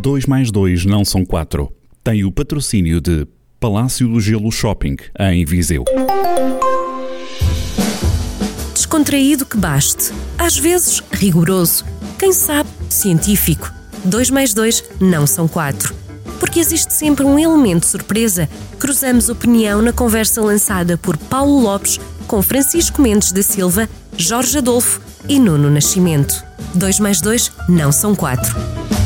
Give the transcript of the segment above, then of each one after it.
2 mais 2 não são 4. Tem o patrocínio de Palácio do Gelo Shopping, em Viseu. Descontraído que baste. Às vezes, rigoroso. Quem sabe, científico. 2 mais 2 não são 4. Porque existe sempre um elemento surpresa. Cruzamos opinião na conversa lançada por Paulo Lopes com Francisco Mendes da Silva, Jorge Adolfo e Nuno Nascimento. 2 mais 2 não são 4.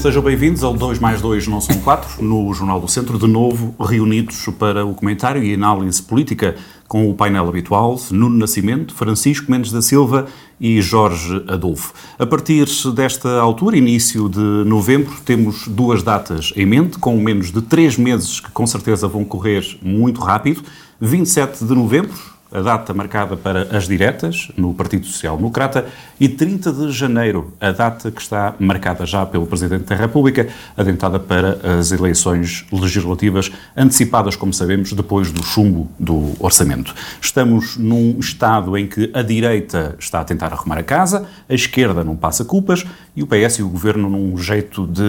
Sejam bem-vindos ao 2 mais 2 não são 4, no Jornal do Centro, de novo reunidos para o comentário e análise política com o painel habitual, Nuno Nascimento, Francisco Mendes da Silva e Jorge Adolfo. A partir desta altura, início de novembro, temos duas datas em mente, com menos de três meses que com certeza vão correr muito rápido. 27 de novembro, a data marcada para as diretas no Partido Social Democrata, e 30 de janeiro, a data que está marcada já pelo Presidente da República, adentrada para as eleições legislativas antecipadas, como sabemos, depois do chumbo do orçamento. Estamos num estado em que a direita está a tentar arrumar a casa, a esquerda não passa culpas e o PS e o Governo num jeito de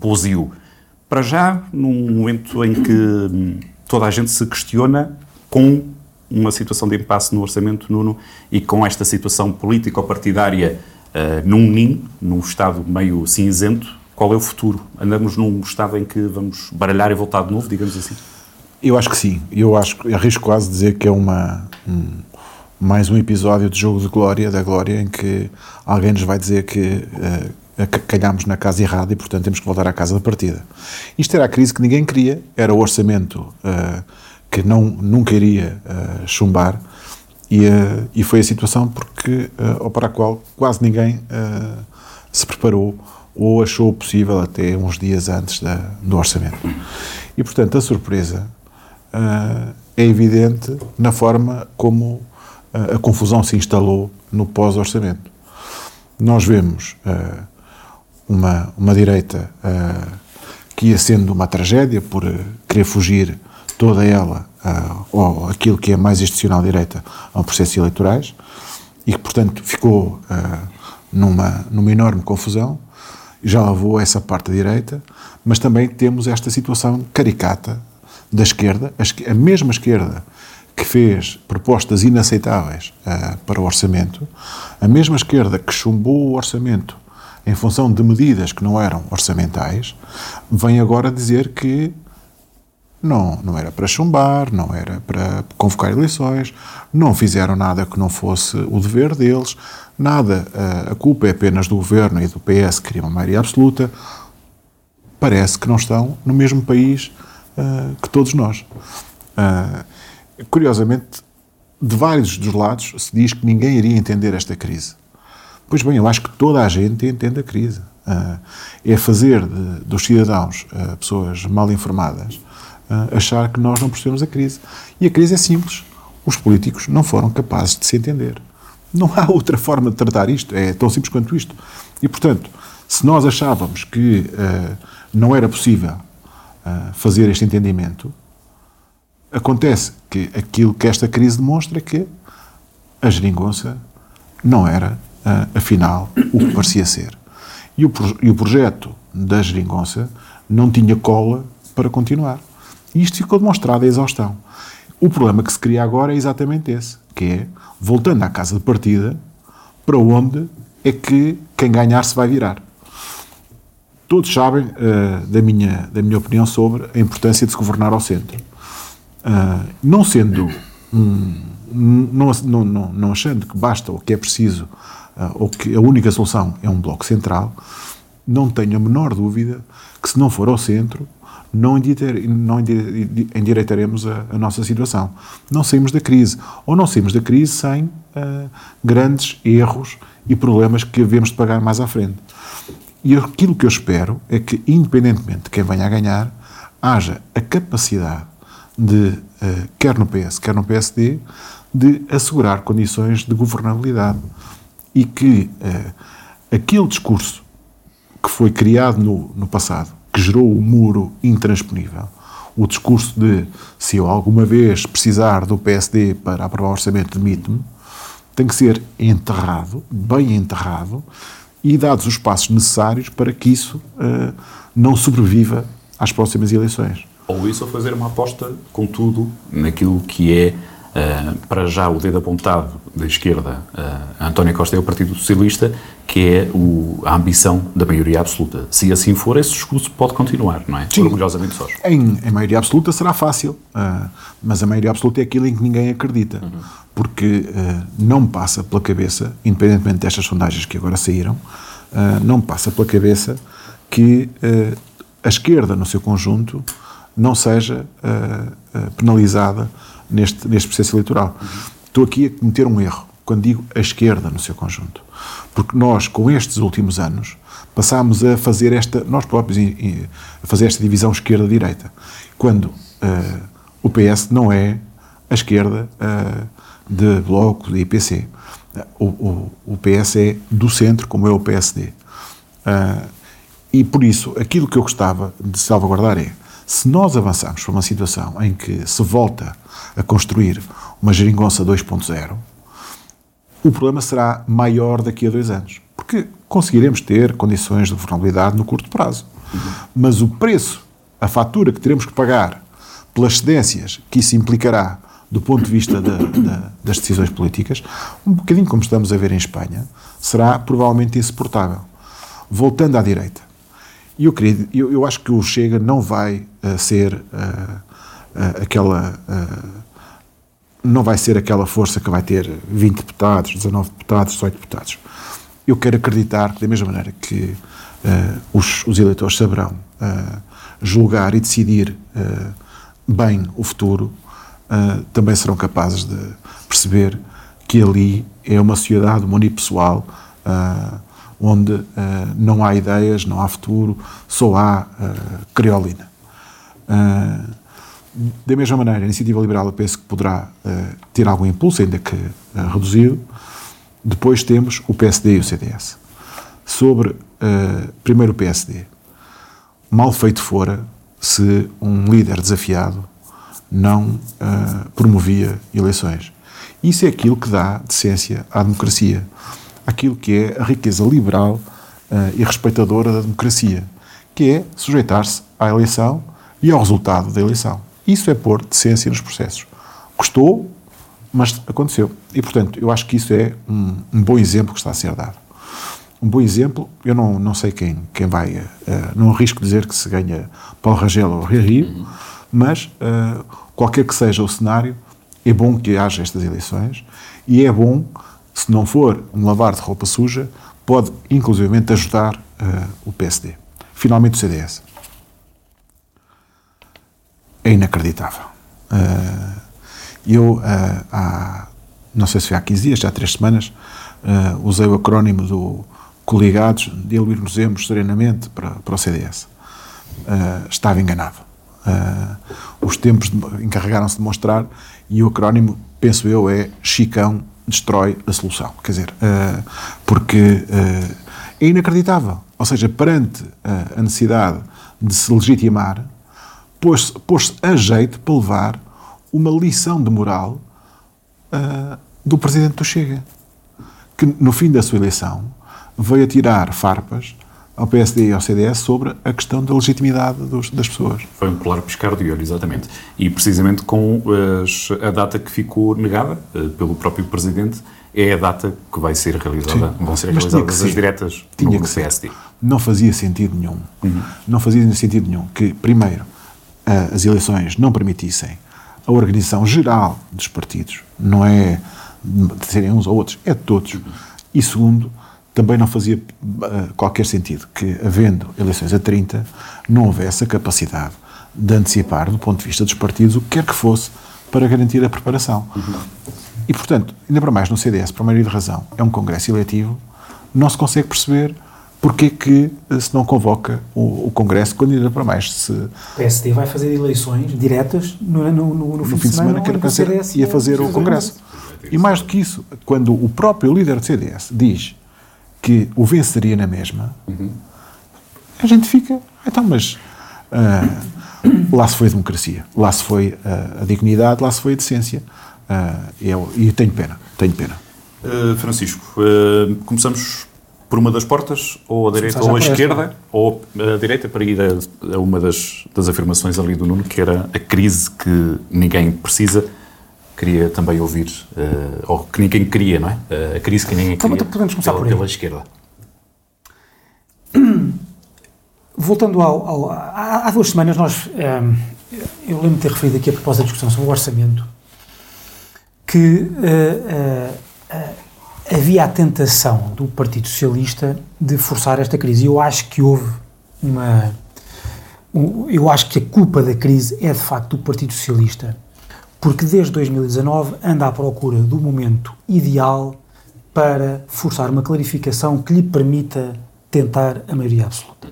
posio. Para já, num momento em que toda a gente se questiona com uma situação de impasse no orçamento, Nuno, e com esta situação político-partidária uh, num ninho, num estado meio cinzento, qual é o futuro? Andamos num estado em que vamos baralhar e voltar de novo, digamos assim? Eu acho que sim. Eu acho, arrisco quase dizer que é uma, um, mais um episódio de jogo de glória, da glória, em que alguém nos vai dizer que uh, calhámos na casa errada e, portanto, temos que voltar à casa da partida. Isto era a crise que ninguém queria, era o orçamento uh, que não, nunca iria uh, chumbar, e, uh, e foi a situação porque, uh, para a qual quase ninguém se preparou ou achou possível até uns dias antes da, do orçamento. E, portanto, a surpresa é evidente na forma como a confusão se instalou no pós-orçamento. Nós vemos uma, uma direita que ia sendo uma tragédia por querer fugir toda ela, uh, ou aquilo que é mais institucional direita, ao processos eleitorais, e que, portanto, ficou uh, numa, numa enorme confusão, já levou essa parte direita, mas também temos esta situação caricata da esquerda, a, a mesma esquerda que fez propostas inaceitáveis uh, para o orçamento, a mesma esquerda que chumbou o orçamento em função de medidas que não eram orçamentais, vem agora dizer que não, não era para chumbar, não era para convocar eleições, não fizeram nada que não fosse o dever deles, nada, a culpa é apenas do governo e do PS que queria uma maioria absoluta. Parece que não estão no mesmo país uh, que todos nós. Uh, curiosamente, de vários dos lados se diz que ninguém iria entender esta crise. Pois bem, eu acho que toda a gente entende a crise. Uh, é fazer de, dos cidadãos pessoas mal informadas uh, achar que nós não percebemos a crise. E a crise é simples. Os políticos não foram capazes de se entender. Não há outra forma de tratar isto. É tão simples quanto isto. E, portanto, se nós achávamos que uh, não era possível uh, fazer este entendimento, acontece que aquilo que esta crise demonstra é que a geringonça não era, uh, afinal, o que parecia ser. E o, e o projeto da geringonça não tinha cola para continuar. E isto ficou demonstrado a exaustão. O problema que se cria agora é exatamente esse, que é, voltando à casa de partida, para onde é que quem ganhar se vai virar. Todos sabem uh, da, minha, da minha opinião sobre a importância de se governar ao centro. Uh, não sendo um, não, não, não, achando que basta ou que é preciso uh, ou que a única solução é um bloco central, não tenho a menor dúvida que se não for ao centro, não, não endireitaremos a, a, nossa situação. Não saímos da crise. Ou não saímos da crise sem uh, grandes erros e problemas que havemos de pagar mais à frente. E aquilo que eu espero é que, independentemente de quem venha a ganhar, haja a capacidade de, uh, quer no PS, quer no PSD, de assegurar condições de governabilidade. E que uh, aquele discurso que foi criado no, no passado, que gerou o muro intransponível. O discurso de se eu alguma vez precisar do PSD para aprovar o orçamento, demite-me, tem que ser enterrado, bem enterrado, e dados os passos necessários para que isso uh, não sobreviva às próximas eleições. Ou isso ou fazer uma aposta, contudo, naquilo que é, para já, o dedo apontado da esquerda a António Costa e ao Partido Socialista, que é o, a ambição da maioria absoluta. Se assim for, esse discurso pode continuar, não é? Sim. Orgulhosamente sós. Em, em maioria absoluta será fácil, uh, mas a maioria absoluta é aquilo em que ninguém acredita. Uhum. Porque uh, não passa pela cabeça, independentemente destas sondagens que agora saíram, uh, não passa pela cabeça que a esquerda, no seu conjunto, não seja penalizada neste, neste processo eleitoral. Estou aqui a cometer um erro quando digo a esquerda no seu conjunto. Porque nós, com estes últimos anos, passámos a fazer esta, nós próprios, a fazer esta divisão esquerda-direita. Quando uh, o PS não é a esquerda uh, de Bloco, de IPC. O, o, o, PS é do centro, como é o PSD. Uh, eh, e por isso, aquilo que eu gostava de salvaguardar é, se nós avançarmos para uma situação em que se volta a construir uma geringonça 2.0, o problema será maior daqui a dois anos. Porque conseguiremos ter condições de vulnerabilidade no curto prazo. Mas o preço, a fatura que teremos que pagar pelas cedências que isso implicará do ponto de vista das decisões políticas, um bocadinho como estamos a ver em Espanha, será provavelmente insuportável. Voltando à direita. Eu, eu, eu acho que o Chega não vai uh, ser uh, uh, aquela não vai ser aquela força que vai ter 20 deputados, 19 deputados, 18 deputados. Eu quero acreditar que, da mesma maneira que uh, os, os, eleitores saberão uh, julgar e decidir uh, bem o futuro, também serão capazes de perceber que ali é uma sociedade unipessoal onde não há ideias, não há futuro, só há creolina. Da mesma maneira, a iniciativa liberal eu penso que poderá uh, ter algum impulso, ainda que uh, reduzido. Depois temos o PSD e o CDS. Sobre, uh, primeiro, o PSD. Mal feito fora se um líder desafiado não promovia eleições. Isso é aquilo que dá decência à democracia. Aquilo que é a riqueza liberal e respeitadora da democracia, que é sujeitar-se à eleição e ao resultado da eleição. Isso é pôr decência nos processos. Custou, mas aconteceu. E, portanto, eu acho que isso é um, um bom exemplo que está a ser dado. Um bom exemplo, eu não, não sei quem, quem vai, uh, não arrisco dizer que se ganha Paulo Rangel ou Rio Rio, mas uh, qualquer que seja o cenário, é bom que haja estas eleições e é bom, se não for um lavar de roupa suja, pode inclusivamente ajudar uh, o PSD. Finalmente o CDS é inacreditável. Uh, eu, uh, há, não sei se foi há 15 dias, já há 3 semanas, uh, usei o acrónimo do Coligados, elegirmos serenamente para, para o CDS. estava enganado. os tempos encarregaram-se de mostrar e o acrónimo, penso eu, é Chicão destrói a solução. Quer dizer, porque é inacreditável. Ou seja, perante a necessidade de se legitimar, pôs-se pôs a jeito para levar uma lição de moral uh, do presidente do Chega, que no fim da sua eleição veio a tirar farpas ao PSD e ao CDS sobre a questão da legitimidade dos, das pessoas. Foi um claro piscar de olho, exatamente. E precisamente com as, a data que ficou negada uh, pelo próprio Presidente, é a data que vai ser realizada, Sim. vão ser Mas realizadas as diretas tinha no, que PSD. Não fazia sentido nenhum. Uhum. Não fazia sentido nenhum que, primeiro, as eleições não permitissem a organização geral dos partidos, não é de serem uns ou outros, é de todos. E segundo, também não fazia uh, qualquer sentido que, havendo eleições a 30, não houvesse a capacidade de antecipar, do ponto de vista dos partidos, o que quer que fosse, para garantir a preparação. Uhum. E, portanto, ainda para mais no CDS, por maioria de razão, é um congresso eletivo, não se consegue perceber porque que eh, se não convoca o, o Congresso, quando ainda para mais se... O PSD vai fazer eleições diretas no, no, no, no fim, fim de semana, semana que era ia fazer o Congresso. E mais do que isso, quando o próprio líder do CDS diz que o venceria na mesma, uhum. a gente fica, então, mas uh, lá se foi a democracia, lá se foi uh, a dignidade, lá se foi a decência. Uh, eu, e tenho pena, tenho pena. Francisco, começamos por uma das portas, ou a direita ou por esquerda, ou a direita, para ir a, a uma das, das afirmações ali do Nuno, que era a crise que ninguém precisa. Queria também ouvir, eh, ou que ninguém queria, não é? Eh, a crise que ninguém Então, queria podemos começar pela, por aí. pela esquerda. Voltando ao, ao- há, há duas semanas nós, ehm, eu lembro de ter referido aqui a propósito da discussão sobre o orçamento, que eh, eh, eh, havia a tentação do Partido Socialista de forçar esta crise. Eu acho que houve uma... um- eu acho que a culpa da crise é de facto do Partido Socialista, porque desde 2019 anda à procura do momento ideal para forçar uma clarificação que lhe permita tentar a maioria absoluta.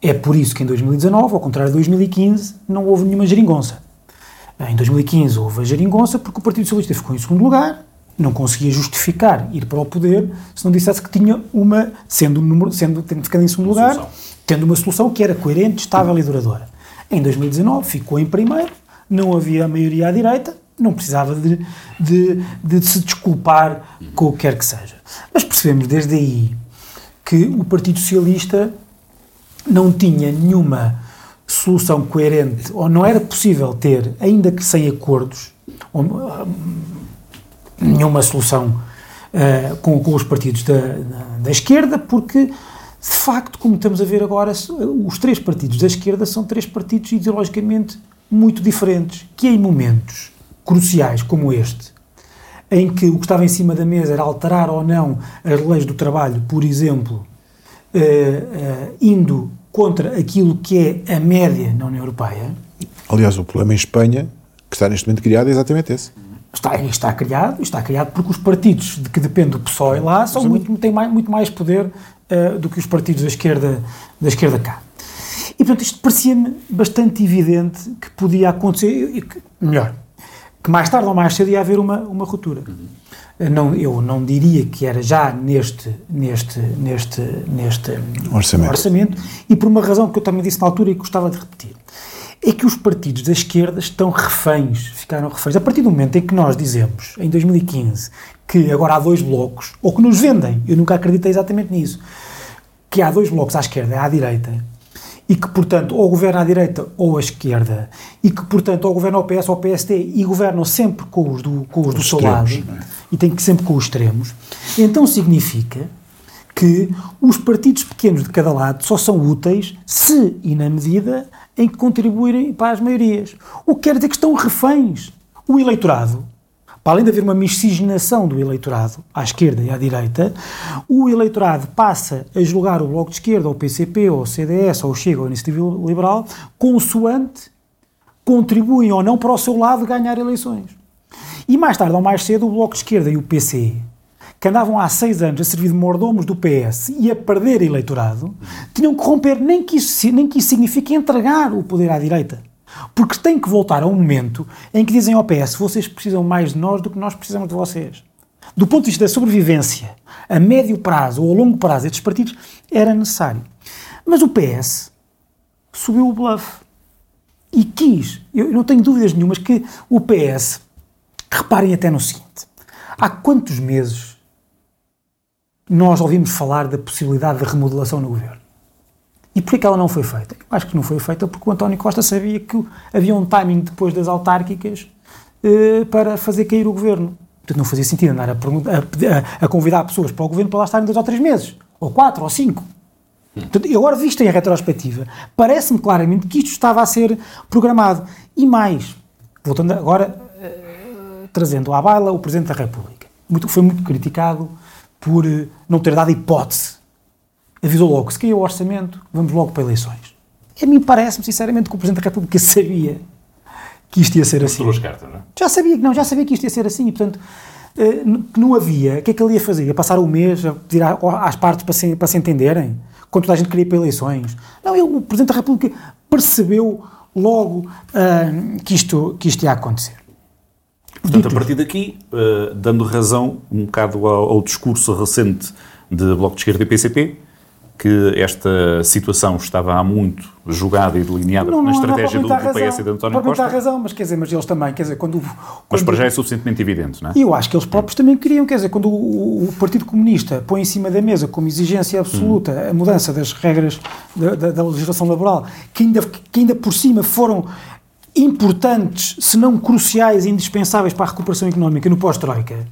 É por isso que em 2019, ao contrário de 2015, não houve nenhuma geringonça. Em 2015 houve a geringonça porque o Partido Socialista ficou em segundo lugar, não conseguia justificar ir para o poder se não dissesse que tinha uma, sendo, o número, sendo tendo ficado em segundo lugar, solução. tendo uma solução que era coerente, estável e duradoura. Em 2019 ficou em primeiro, não havia a maioria à direita, não precisava de, de, de se desculpar com o que quer que seja. Mas percebemos desde aí que o Partido Socialista não tinha nenhuma solução coerente, ou não era possível ter, ainda que sem acordos, ou, nenhuma solução eh, com, com os partidos da, da, da esquerda, porque, de facto, como estamos a ver agora, os três partidos da esquerda são três partidos ideologicamente muito diferentes, que em momentos cruciais como este, em que o que estava em cima da mesa era alterar ou não as leis do trabalho, por exemplo, eh, eh, indo contra aquilo que é a média na União Europeia, Aliás, o problema em Espanha, que está neste momento criado, é exatamente esse. Está, está criado, está criado porque os partidos de que depende o PSOE lá são muito, têm mais, muito mais poder eh, do que os partidos da esquerda, da esquerda cá. E, portanto, isto parecia-me bastante evidente que podia acontecer, e que, melhor, que mais tarde ou mais cedo ia haver uma, uma ruptura. Eh, Não, eu não diria que era já neste, neste, neste, neste Orçamento. orçamento, e por uma razão que eu também disse na altura e que gostava de repetir. É que os partidos da esquerda estão reféns, ficaram reféns. A partir do momento em que nós dizemos, em 2015, que agora há dois blocos, ou que nos vendem, eu nunca acreditei exatamente nisso, que há dois blocos à esquerda e à direita, e que, portanto, ou governa à direita ou à esquerda, e que, portanto, ou governa ao PS ou ao PSD, e governam sempre com os do, com os do seu lado, é? e tem que sempre com os extremos, então significa que os partidos pequenos de cada lado só são úteis se e na medida em que contribuírem para as maiorias. O que quer dizer que estão reféns. O eleitorado, para além de haver uma miscigenação do eleitorado à esquerda e à direita, o eleitorado passa a julgar o Bloco de Esquerda, ou o PCP, ou o CDS, ou o Chega, ou a Iniciativa Liberal, consoante contribuem ou não para o seu lado ganhar eleições. E mais tarde ou mais cedo, o Bloco de Esquerda e o PC, que andavam há seis anos a servir de mordomos do PS e a perder eleitorado, tinham que romper, nem que isso, nem que isso signifique entregar o poder à direita. Porque têm que voltar a um momento em que dizem ao PS: vocês precisam mais de nós do que nós precisamos de vocês. Do ponto de vista da sobrevivência, a médio prazo ou a longo prazo destes partidos, era necessário. Mas o PS subiu o bluff e quis, eu não tenho dúvidas nenhumas que o PS, reparem até no seguinte, há quantos meses nós ouvimos falar da possibilidade de remodelação no governo? E porquê que ela não foi feita? Eu acho que não foi feita porque o António Costa sabia que havia um timing depois das autárquicas eh, para fazer cair o governo. Portanto, não fazia sentido andar a, a a- convidar pessoas para o governo para lá estarem dois ou três meses, ou quatro, ou cinco. Portanto, e agora, visto em retrospectiva, parece-me claramente que isto estava a ser programado. E mais, voltando agora, eh, trazendo à baila o Presidente da República. Muito, foi muito criticado por eh, não ter dado hipótese. Avisou logo, se caiu o orçamento, vamos logo para eleições. A mim parece-me, sinceramente, que o Presidente da República sabia que isto ia ser assim. Cartas, não é? Já sabia que não, já sabia que isto ia ser assim e, portanto, eh, que não havia. O que é que ele ia fazer? Ia passar um mês a pedir às partes para se, para se entenderem? Quando toda a gente queria ir para eleições? Não, ele, o Presidente da República percebeu logo ah, que, isto, que isto ia acontecer. Portanto, a partir daqui, eh, dando razão um bocado ao, ao discurso recente de Bloco de Esquerda e PCP, que esta situação estava há muito jogada e delineada na estratégia do, do PS e de António Costa. Não razão, mas quer dizer, mas eles também, quer dizer, quando... quando mas para já é suficientemente evidente, não é? E eu acho que eles próprios também queriam, quer dizer, quando o, o Partido Comunista põe em cima da mesa como exigência absoluta hum. a mudança das regras da, da, da, legislação laboral, que ainda, que ainda por cima foram importantes, se não cruciais e indispensáveis para a recuperação económica no pós-Troika,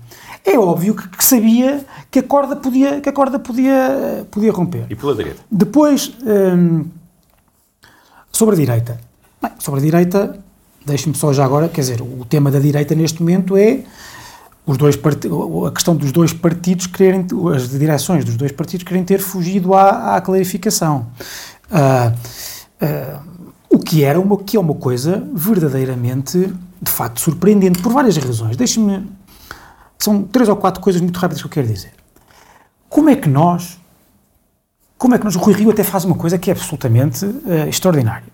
é óbvio que, que, sabia que a corda podia, que a corda podia, podia romper. E pela direita? Depois, hum, sobre a direita. Bem, sobre a direita, deixe-me só já agora, quer dizer, o tema da direita neste momento é os dois a questão dos dois partidos quererem, as direções dos dois partidos querem ter fugido à, à clarificação. Uh, uh, o que era uma, que é uma coisa verdadeiramente, de facto, surpreendente, por várias razões. Deixe-me são três ou quatro coisas muito rápidas que eu quero dizer. Como é que nós, como é que nós, o Rui Rio até faz uma coisa que é absolutamente uh, extraordinária.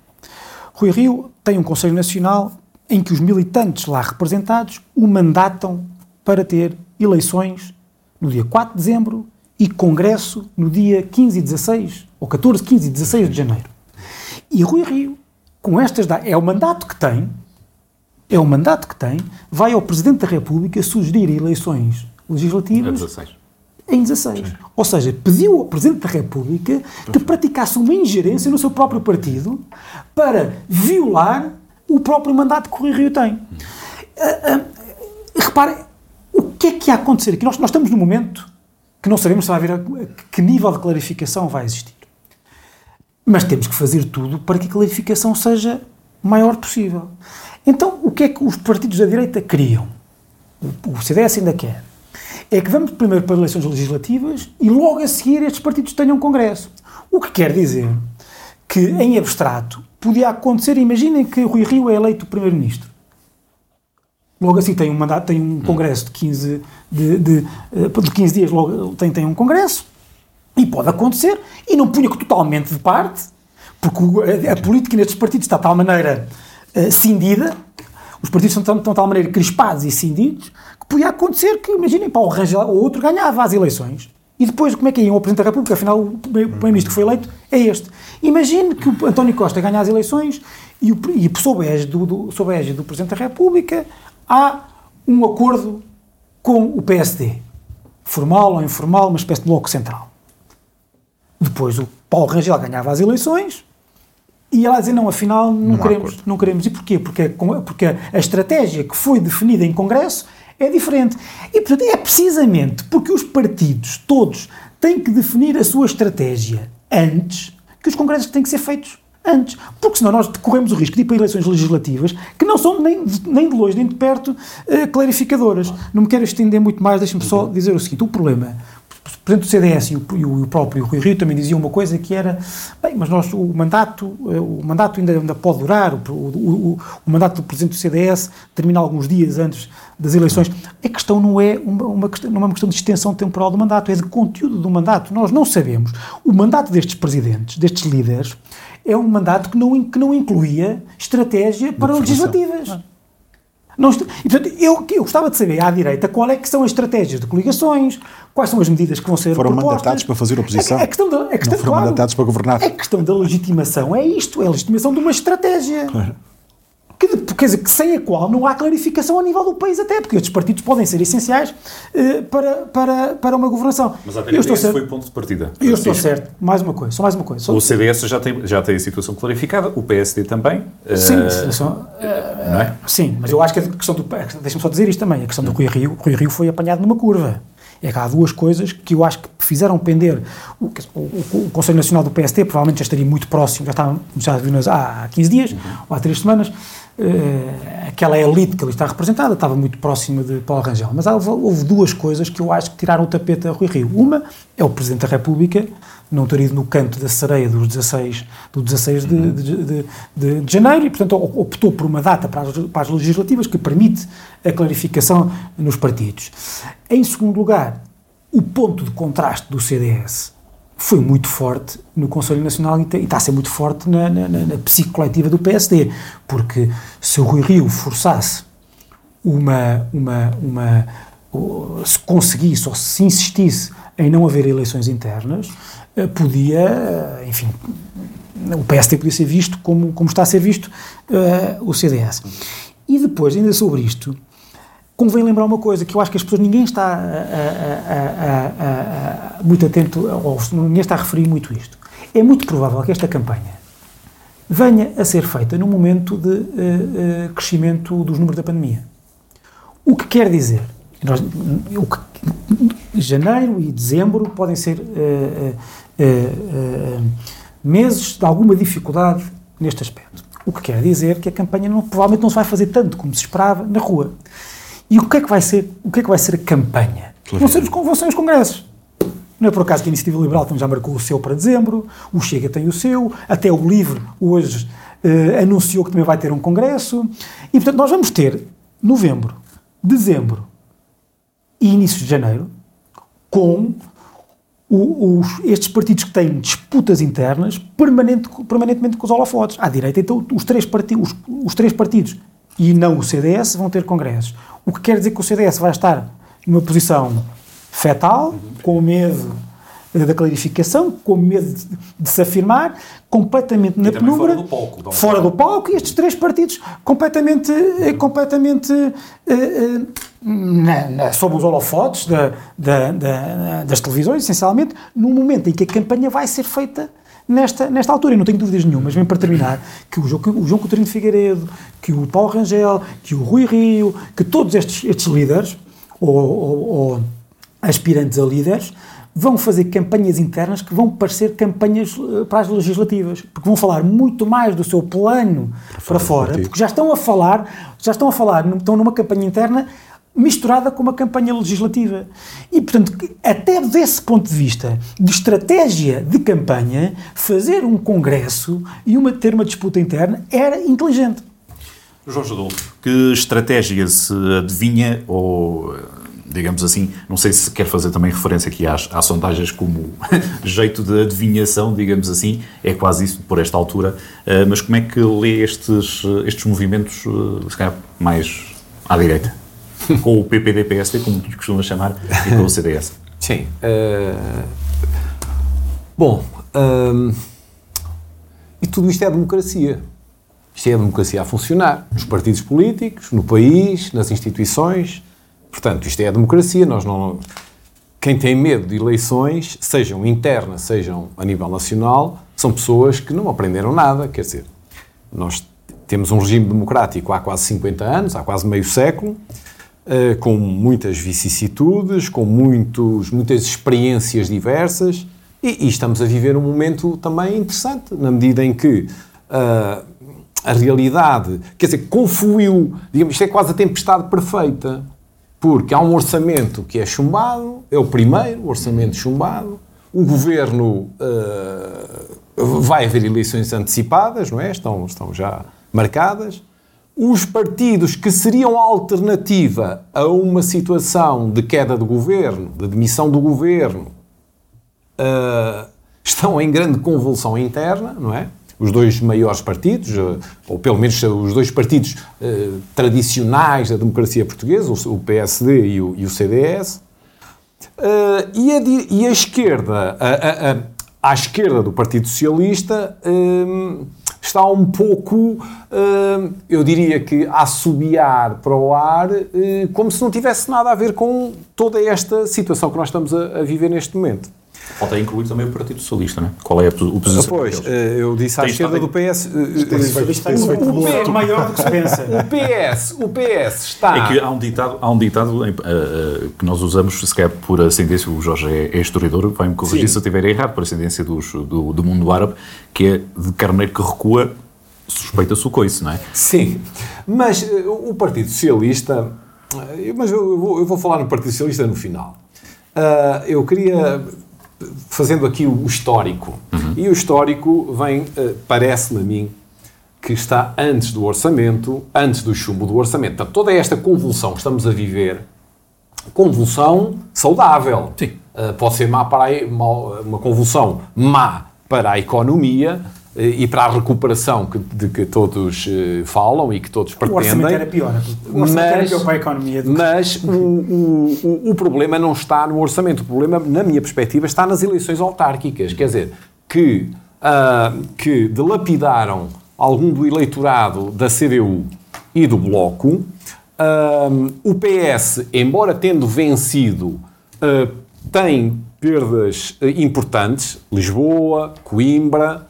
Rui Rio tem um Conselho Nacional em que os militantes lá representados o mandatam para ter eleições no dia 4 de dezembro e congresso no dia 15 e 16, ou 14, 15 e 16 de janeiro. E Rui Rio, com estas é o mandato que tem, é o mandato que tem, vai ao Presidente da República sugerir eleições legislativas 16. em 16. Sim. Ou seja, pediu ao Presidente da República que praticasse uma ingerência no seu próprio partido para violar o próprio mandato que o Rio tem. Uh, uh, repare, o que é que ia acontecer aqui? Nós, nós estamos num momento que não sabemos se vai haver que nível de clarificação vai existir. Mas temos que fazer tudo para que a clarificação seja maior possível. Então, o que é que os partidos da direita queriam? O CDS ainda quer. É que vamos primeiro para eleições legislativas e logo a seguir estes partidos tenham congresso. O que quer dizer que, em abstrato, podia acontecer, imaginem que Rui Rio é eleito primeiro-ministro. Logo assim tem um mandato, tem um congresso de 15, de, de, eh, de 15 dias, logo tem, tem um congresso, e pode acontecer, e não punha totalmente de parte, porque a, política nestes partidos está de tal maneira uh, cindida, os partidos estão, estão de tal maneira crispados e cindidos, que podia acontecer que, imaginem, Paulo Rangel ou outro ganhava as eleições. E depois, como é que iam ao Presidente da República? Afinal, o Primeiro-Ministro que foi eleito é este. Imagine que o António Costa ganha as eleições e, o, e sob, a do, do, sob a do Presidente da República há um acordo com o PSD. Formal ou informal, uma espécie de bloco central. Depois o Paulo Rangel ganhava as eleições e ela dizer, não, afinal, não, não queremos, não queremos. E porquê? Porque, porque a estratégia que foi definida em Congresso é diferente. E, portanto, é precisamente porque os partidos todos têm que definir a sua estratégia antes que os congressos têm que ser feitos antes. Porque senão nós corremos o risco de ir para eleições legislativas que não são nem de, nem de longe nem de perto uh, clarificadoras. Não me quero estender muito mais, deixe-me só dizer o seguinte: o problema o Presidente do CDS e o, e o, próprio Rui Rio também diziam uma coisa que era, bem, mas nós, o mandato, eh, o mandato ainda, ainda pode durar, o, o, o, mandato do Presidente do CDS termina alguns dias antes das eleições. A questão não é uma, uma, questão, não é uma questão de extensão temporal do mandato, é de conteúdo do mandato. Nós não sabemos. O mandato destes presidentes, destes líderes, é um mandato que não, que não incluía estratégia para legislativas. Não, e, portanto, eu, eu gostava de saber à direita qual é que são as estratégias de coligações, quais são as medidas que vão ser Foram propostas. mandatados para fazer oposição. A, a questão da, a questão, não foram claro, mandatados para governar. A questão da legitimação é isto, é a legitimação de uma estratégia. Que, quer dizer, que sem a qual não há clarificação a nível do país até, porque estes partidos podem ser essenciais uh, para, para, para uma governação. Mas a esse certo. foi o ponto de partida. Eu estou certo. Mais uma coisa, só mais uma coisa. Só... O CDS já tem, já tem a situação clarificada, o PSD também. Sim, uh, só, uh, é? sim, mas eu acho que a questão do... Deixa-me só dizer isto também, a questão do Rui Rio, Rui Rio foi apanhado numa curva. É que há duas coisas que eu acho que fizeram pender. O, o, o Conselho Nacional do PST provavelmente já estaria muito próximo, já estava já há 15 dias uhum. ou há 3 semanas, uh, aquela elite que ali está representada estava muito próxima de Paulo Rangel. Mas houve, houve, duas coisas que eu acho que tiraram o tapete a Rui Rio. Uma é o Presidente da República não ter ido no canto da sereia dos 16, do 16 de, de, de, de, janeiro e, portanto, optou por uma data para as, para as legislativas que permite a clarificação nos partidos. Em segundo lugar, o ponto de contraste do CDS foi muito forte no Conselho Nacional e está a ser muito forte na, na, na do PSD, porque se o Rui Rio forçasse uma, uma, uma se conseguisse ou se insistisse em não haver eleições internas, uh, podia, uh, enfim, o PSD podia ser visto como, como está a ser visto o CDS. E depois, ainda sobre isto, convém lembrar uma coisa, que eu acho que as pessoas, ninguém está muito atento, ou ninguém está a referir muito isto. É muito provável que esta campanha venha a ser feita num momento de uh, uh, crescimento dos números da pandemia. O que quer dizer, nós, o que, janeiro e dezembro podem ser uh, meses de alguma dificuldade neste aspecto. O que quer dizer que a campanha não, provavelmente não se vai fazer tanto como se esperava na rua. E o que é que vai ser, o que é que vai ser a campanha? Vão ser, os, vão ser os congressos. Não é por acaso que a Iniciativa Liberal também já marcou o seu para dezembro, o Chega tem o seu, até o Livre hoje uh, anunciou que também vai ter um congresso. E, portanto, nós vamos ter novembro, dezembro e início de janeiro com o, os, estes partidos que têm disputas internas permanente, permanentemente com os holofotes. À direita, então, os três, os, os três partidos e não o CDS vão ter congressos. O que quer dizer que o CDS vai estar numa posição fetal, com medo da clarificação, com medo de, de se afirmar, completamente na penumbra, fora do palco, fora do palco, e estes três partidos completamente, eh, completamente uh, uh, na, na, sob os holofotes da, da, da, das televisões, essencialmente, no momento em que a campanha vai ser feita nesta, nesta altura. E não tenho dúvidas nenhumas, mesmo para terminar, que o João, o João Coutinho de Figueiredo, que o Paulo Rangel, que o Rui Rio, que todos estes, estes líderes, ou, ou, ou aspirantes a líderes, vão fazer campanhas internas que vão parecer campanhas uh, para as legislativas, porque vão falar muito mais do seu plano para, para fora, porque já estão a falar, já estão a falar, estão numa campanha interna misturada com uma campanha legislativa. E, portanto, até desse ponto de vista de estratégia de campanha, fazer um congresso e uma, ter uma disputa interna era inteligente. Jorge Adolfo, que estratégia se adivinha ou digamos assim, não sei se quer fazer também referência aqui às, às sondagens como jeito de adivinhação, digamos assim, é quase isso por esta altura, uh, mas como é que lê estes, estes movimentos, uh, se calhar, mais à direita? com o PPD-PSD, como tu costuma chamar, e com o CDS? Sim. Uh, bom, um, e tudo isto é democracia. Isto é a democracia a funcionar nos partidos políticos, no país, nas instituições, Portanto, isto é a democracia, nós não... Quem tem medo de eleições, sejam internas, sejam a nível nacional, são pessoas que não aprenderam nada, quer dizer, nós temos um regime democrático há quase 50 anos, há quase meio século, uh, com muitas vicissitudes, com muitos, muitas experiências diversas, e, e, estamos a viver um momento também interessante, na medida em que uh, a realidade, quer dizer, confluiu, digamos, isto é quase a tempestade perfeita porque há um orçamento que é chumbado, é o primeiro orçamento chumbado, o governo uh, vai haver eleições antecipadas, não é? Estão, estão já marcadas. Os partidos que seriam alternativa a uma situação de queda do governo, de demissão do governo, uh, estão em grande convulsão interna, não é? os dois maiores partidos, eh, ou pelo menos os dois partidos eh, tradicionais da democracia portuguesa, o, PSD e o, e o CDS, e, a, e, a, esquerda, a, a, à esquerda do Partido Socialista, está um pouco, eu diria que, a assobiar para o ar, como se não tivesse nada a ver com toda esta situação que nós estamos a viver neste momento. Falta incluir também o Partido Socialista, não é? Qual é a posição? Pois, eh, eu disse à esquerda do PS. O é maior do que se pensa. O PS, o PS está. É que há um ditado, há um ditado uh, uh, que nós usamos, se calhar por ascendência, o Jorge é, é historiador, vai-me corrigir se eu estiver errado, por ascendência dos, do, do mundo árabe, que é de carneiro que recua, suspeita-se o coice, não é? Sim, mas uh, o Partido Socialista. Mas eu vou, eu vou falar no Partido Socialista no final. eu queria fazendo aqui o histórico. Uhum. E o histórico vem, uh, parece-me a mim, que está antes do orçamento, antes do chumbo do orçamento. Portanto, toda esta convulsão que estamos a viver, convulsão saudável. Sim. Uh, pode ser má para a, uma convulsão má para a economia, eh, e para a recuperação que, de que todos eh, falam e que todos O pretendem. orçamento era pior. O orçamento era pior para a economia. do que- Mas o, o, o- o problema não está no orçamento. O problema, na minha perspectiva, está nas eleições autárquicas. Quer dizer, que, ah, que dilapidaram algum do eleitorado da CDU e do Bloco. Ah, o PS, embora tendo vencido, ah, tem perdas importantes. Lisboa, Coimbra.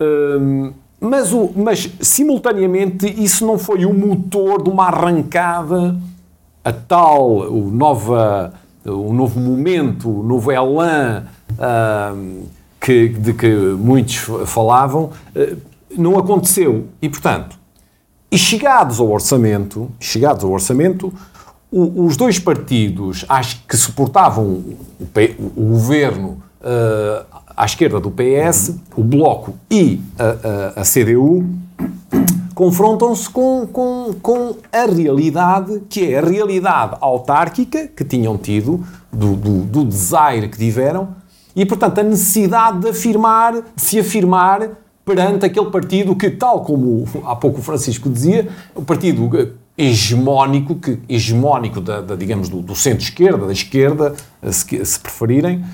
Ah, mas, o, mas, simultaneamente, isso não foi o motor de uma arrancada a tal, o, nova, o novo momento, o novo elan que, de que muitos falavam, eh, não aconteceu. E, portanto, e chegados ao orçamento, chegados ao orçamento, o- os dois partidos acho que suportavam o, o governo eh, à esquerda do PS, o Bloco e a, a- a CDU, confrontam-se com, com, com a realidade, que é a realidade autárquica que tinham tido, do, do, do desaire que tiveram, e, portanto, a necessidade de afirmar, de se afirmar perante aquele partido que, tal como há pouco o Francisco dizia, o partido hegemónico, que, hegemónico da, da, digamos, do, do centro-esquerda, da esquerda, se, se preferirem,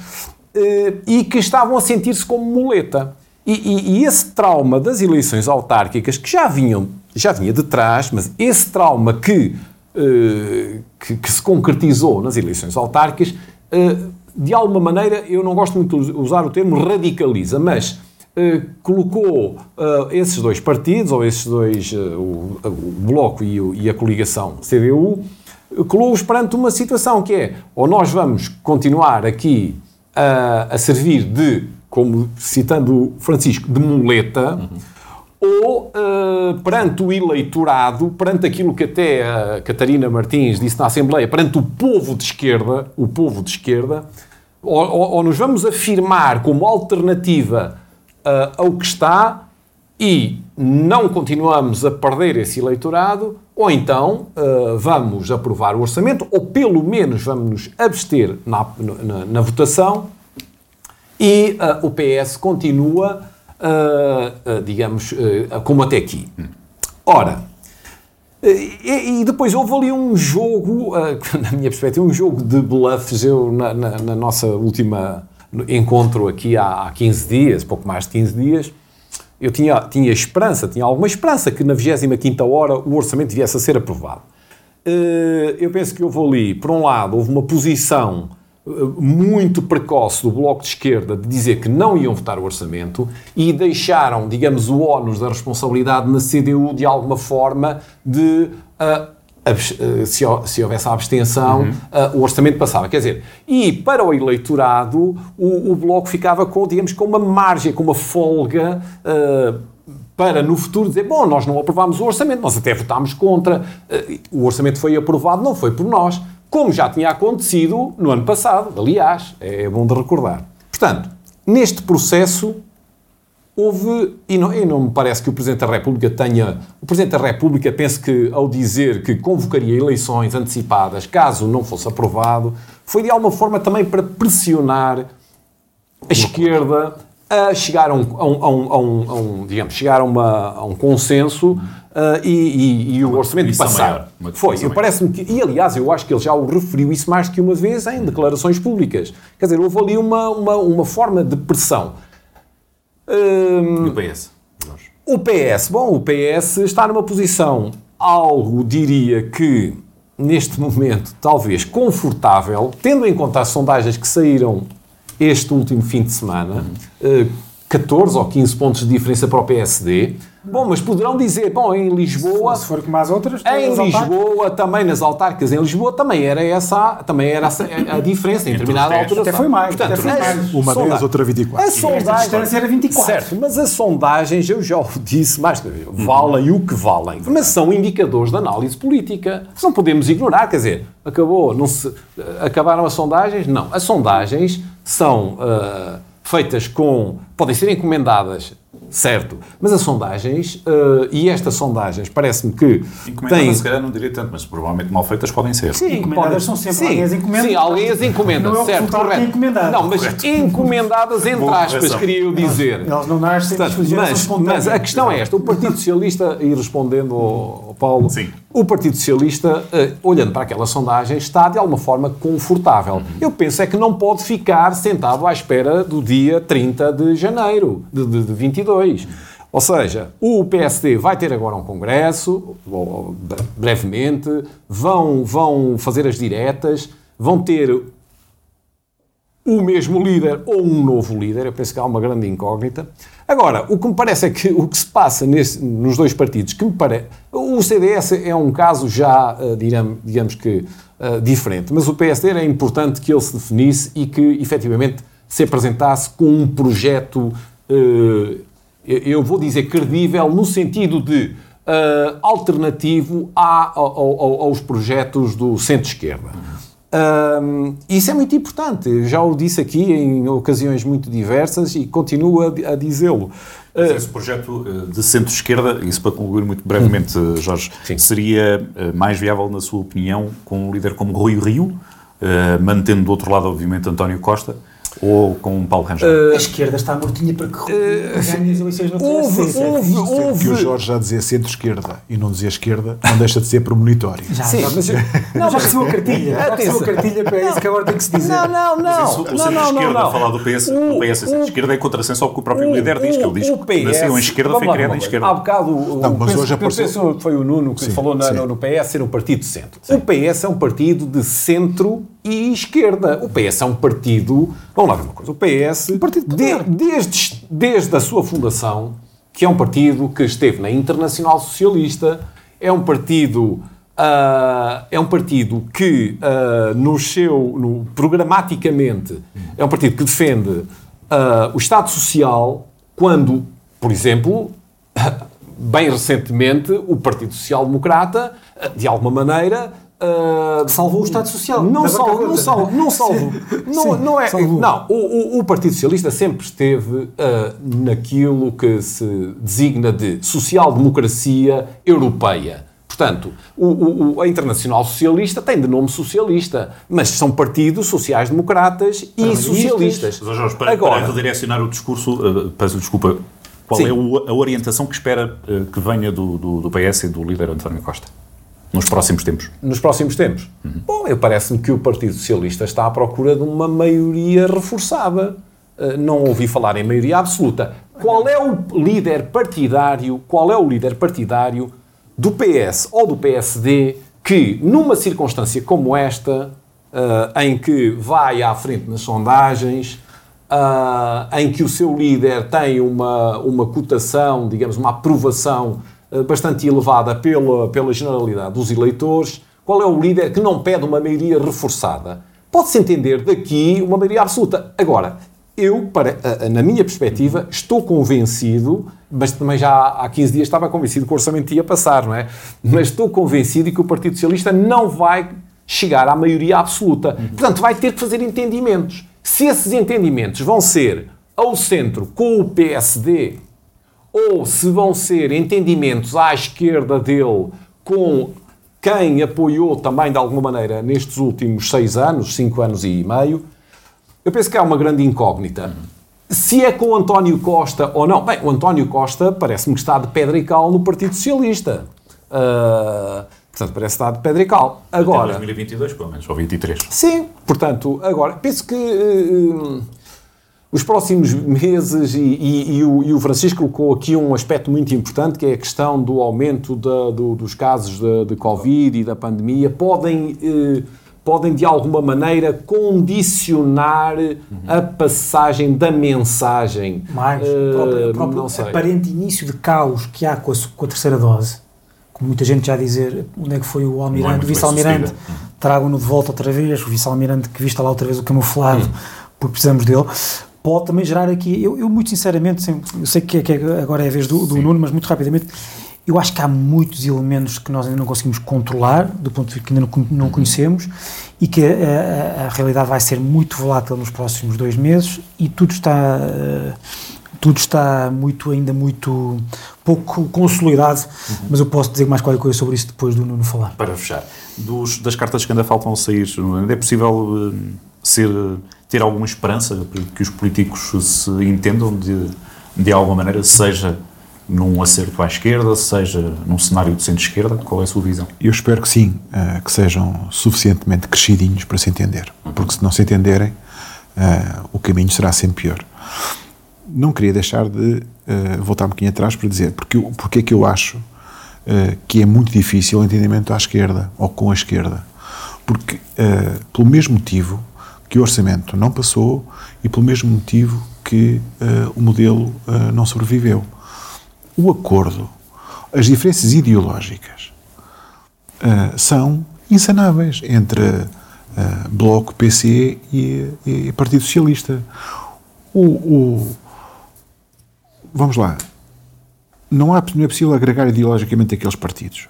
e que estavam a sentir-se como muleta. E, e- e esse trauma das eleições autárquicas, que já vinham, já vinha de trás, mas esse trauma que, eh, que, que se concretizou nas eleições autárquicas, eh, de alguma maneira, eu não gosto muito de usar o termo radicaliza, mas eh, colocou eh, esses dois partidos, ou esses dois, eh, o, o Bloco e, o- e a coligação CDU, eh, colou-os perante uma situação que é, ou nós vamos continuar aqui a, a servir de, como citando Francisco, de muleta, ou eh, perante o eleitorado, perante aquilo que até a Catarina Martins disse na Assembleia, perante o povo de esquerda, o povo de esquerda, ou, ou- ou nos vamos afirmar como alternativa eh, ao que está e não continuamos a perder esse eleitorado, ou então eh, vamos aprovar o orçamento, ou pelo menos vamos nos abster na, na- na votação, e ah, o PS continua, ah, digamos, como até aqui. Ora, e, e depois houve ali um jogo, na minha perspectiva, um jogo de bluffs. Eu, na, na- na nossa última encontro aqui há, há 15 dias, pouco mais de 15 dias, eu tinha, tinha esperança, tinha alguma esperança que na 25ª hora o orçamento viesse a ser aprovado. Eh, Eu penso que houve ali, por um lado, houve uma posição eh, muito precoce do Bloco de Esquerda de dizer que não iam votar o orçamento e deixaram, digamos, o ónus da responsabilidade na CDU de alguma forma de eh, se, hou- se houvesse a abstenção, ah, o orçamento passava. Quer dizer, e para o eleitorado, o, o Bloco ficava com, digamos, com uma margem, com uma folga ah, para no futuro dizer, bom, nós não aprovámos o orçamento, nós até votámos contra, eh, o orçamento foi aprovado, não foi por nós, como já tinha acontecido no ano passado, aliás, é bom de recordar. Portanto, neste processo houve, e não, e não me parece que o Presidente da República tenha, o Presidente da República pense que ao dizer que convocaria eleições antecipadas caso não fosse aprovado, foi de alguma forma também para pressionar a esquerda a chegar a um, a um- a um- a um- digamos, chegar a, uma- um consenso ah, e, e- e o orçamento passar. maior, Foi, parece-me que, e aliás, eu acho que ele já o referiu isso mais do que uma vez em declarações públicas. Quer dizer, houve ali uma, uma, uma forma de pressão. Hum, E o PS? o PS, bom, o PS está numa posição algo, diria que, neste momento, talvez confortável, tendo em conta as sondagens que saíram este último fim de semana, eh, 14 ou 15 pontos de diferença para o PSD. Bom, mas poderão dizer, bom, em Lisboa... Se for como as outras, Em. Lisboa, também nas autárquicas em Lisboa, também era essa, também era essa a diferença em determinada altura. Até foi mais, Portanto, até foi mais. Uma sonda- 10, outra 24. As sondagens, distância era 24. Certo, mas as sondagens, eu já o disse mais de uma vez, valem o que valem, mas são indicadores de análise política. Não podemos ignorar, quer dizer, acabou, não se, acabaram as sondagens? Não. As sondagens são ah, feitas com. podem ser encomendadas, certo, mas as sondagens, eh, e estas sondagens, parece-me que Encomendadas, têm. se calhar não diria tanto, mas provavelmente mal feitas podem ser. Sim, Encomendadas podem- são sempre sim, alguém as encomenda. Sim, alguém as encomenda, Não é o certo, é correto. encomendado. Não, mas encomendadas entre Boa aspas, correção. queria eu dizer. Elas não nascem Portanto, mas, mas a questão é esta: o Partido Socialista, e respondendo ao, ao Paulo, Sim. O Partido Socialista, eh, olhando para aquela sondagem, está de alguma forma confortável. Eu penso é que não pode ficar sentado à espera do dia 30 de janeiro de, de, de 22. Ou seja, o PSD vai ter agora um congresso, brevemente, vão, vão fazer as diretas, vão ter o mesmo líder ou um novo líder. Eu penso que há uma grande incógnita. Agora, o que me parece é que o que se passa nesse- nos dois partidos, que me parece. O CDS é um caso já, eh, digamos, que, eh, diferente, mas o PSD era importante que ele se definisse e que efetivamente se apresentasse com um projeto, eh, eu vou dizer credível, no sentido de alternativo ao- aos projetos do centro-esquerda. Hum, isso é muito importante. Eu já o disse aqui em ocasiões muito diversas e continuo a, a dizê-lo. Mas esse projeto eh, de centro-esquerda, isso para concluir muito brevemente, eh, Jorge, Sim. seria eh, mais viável, na sua opinião, com um líder como Rui Rio, mantendo do outro lado, obviamente, António Costa, ou com Paulo Rangel? A esquerda está mortinha para que ganhe as eleições no Houve, TSE, certo? houve, Que o houve. Jorge já dizia centro-esquerda e não dizia esquerda, não deixa de ser premonitório. Já, Sim, já, mas- não, já recebeu a cartilha. Já recebeu a cartilha para isso que agora tem que se dizer. Não, não, Mas não. isso, o não, não, centro-esquerda, não, não. falar do PS, O- PS e centro-esquerda é contrassenso ao que o próprio O- líder diz, que ele diz o que nasceu em esquerda, foi criado em esquerda. Há bocado, o- Não, mas hoje eu apareceu- foi o Nuno que falou no, PS ser um partido de centro. O PS é um partido de centro e esquerda. O PS é um partido. Vamos lá ver uma coisa. O PS, partido de- desde, desde a sua fundação, que é um partido que esteve na Internacional Socialista, é um partido. ah, é um partido que, ah, no seu, no, programaticamente, é um partido que defende ah, o Estado Social quando, por exemplo, bem recentemente, o Partido Social Democrata, de alguma maneira. Ah, Salvou o Estado Social. Não salvo, não salvo, não salvo. Não, não é. salvou. Não, o, o- o Partido Socialista sempre esteve ah, naquilo que se designa de social-democracia europeia. Portanto, o- o- o- a Internacional Socialista tem de nome socialista, mas são partidos sociais-democratas e socialistas. Mas, Jorge, para, Agora, para redirecionar o discurso, uh, peço desculpa, qual Sim. é o- a orientação que espera uh, que venha do, do, do PS e do líder António Costa nos próximos tempos? nos próximos tempos? Bom, eu parece-me que o Partido Socialista está à procura de uma maioria reforçada. Uh, não ouvi falar em maioria absoluta. Qual é o líder partidário? Qual é o líder partidário do PS ou do PSD que, numa circunstância como esta, uh, em que vai à frente nas sondagens, ah, em que o seu líder tem uma, uma cotação, digamos, uma aprovação bastante elevada pela, pela generalidade dos eleitores, qual é o líder que não pede uma maioria reforçada? Pode-se entender daqui uma maioria absoluta. Agora, eu, para, na minha perspectiva, estou convencido, mas também já há há 15 dias estava convencido que o orçamento ia passar, não é? Mas estou convencido que o Partido Socialista não vai chegar à maioria absoluta. Portanto, vai ter que fazer entendimentos. Se esses entendimentos vão ser ao centro com o PSD ou se vão ser entendimentos à esquerda dele com quem apoiou também de alguma maneira nestes últimos seis anos, cinco anos e meio, eu penso que há uma grande incógnita. Se é com o António Costa ou não. Bem, o António Costa parece-me que está de pedra e cal no Partido Socialista. Ah, portanto, parece estar de pedra e cal. Até Agora, 2022, pelo menos, ou 23. Sim, portanto, agora, penso que eh, os próximos meses, e, e- e o, e o Francisco colocou aqui um aspecto muito importante, que é a questão do aumento da- do- dos casos de, de Covid e da pandemia, podem, eh, podem de alguma maneira condicionar a passagem da mensagem. Mais, o próprio, o próprio aparente início de caos que há com a, com a terceira dose, com muita gente já dizer onde é que foi o é almirante, muito o vice-almirante, sucedida. tragam-no de volta outra vez, o vice-almirante que vista lá outra vez o camuflado, Hum. porque precisamos dele, pode também gerar aqui, eu, eu muito sinceramente, sem- eu sei que, é- que é- agora é a vez do, do Nuno, mas muito rapidamente, Eu acho que há muitos elementos que nós ainda não conseguimos controlar, do ponto de vista que ainda não, não conhecemos, e que a, a, a, realidade vai ser muito volátil nos próximos dois meses e tudo está. Uh, tudo está muito, ainda muito pouco consolidado, uhum. mas eu posso dizer mais qualquer coisa sobre isso depois do Nuno falar. Para fechar, Dos, das cartas que ainda faltam a sair, é possível uh, ser, ter alguma esperança que os políticos se entendam de, de alguma maneira, seja num acerto à esquerda, seja num cenário de centro-esquerda? Qual é a sua visão? Eu espero que sim, uh, que sejam suficientemente crescidinhos para se entender, uhum. porque se não se entenderem, uh, o caminho será sempre pior. Não queria deixar de uh, voltar um bocadinho atrás para dizer porque, porque é que eu acho que é muito difícil o entendimento à esquerda ou com a esquerda. Porque, pelo mesmo motivo que o orçamento não passou e pelo mesmo motivo que o modelo não sobreviveu o acordo, as diferenças ideológicas uh, são insanáveis entre uh, Bloco, PC e, e, Partido Socialista. O, o, vamos lá. Não, há, não é possível agregar ideologicamente aqueles partidos.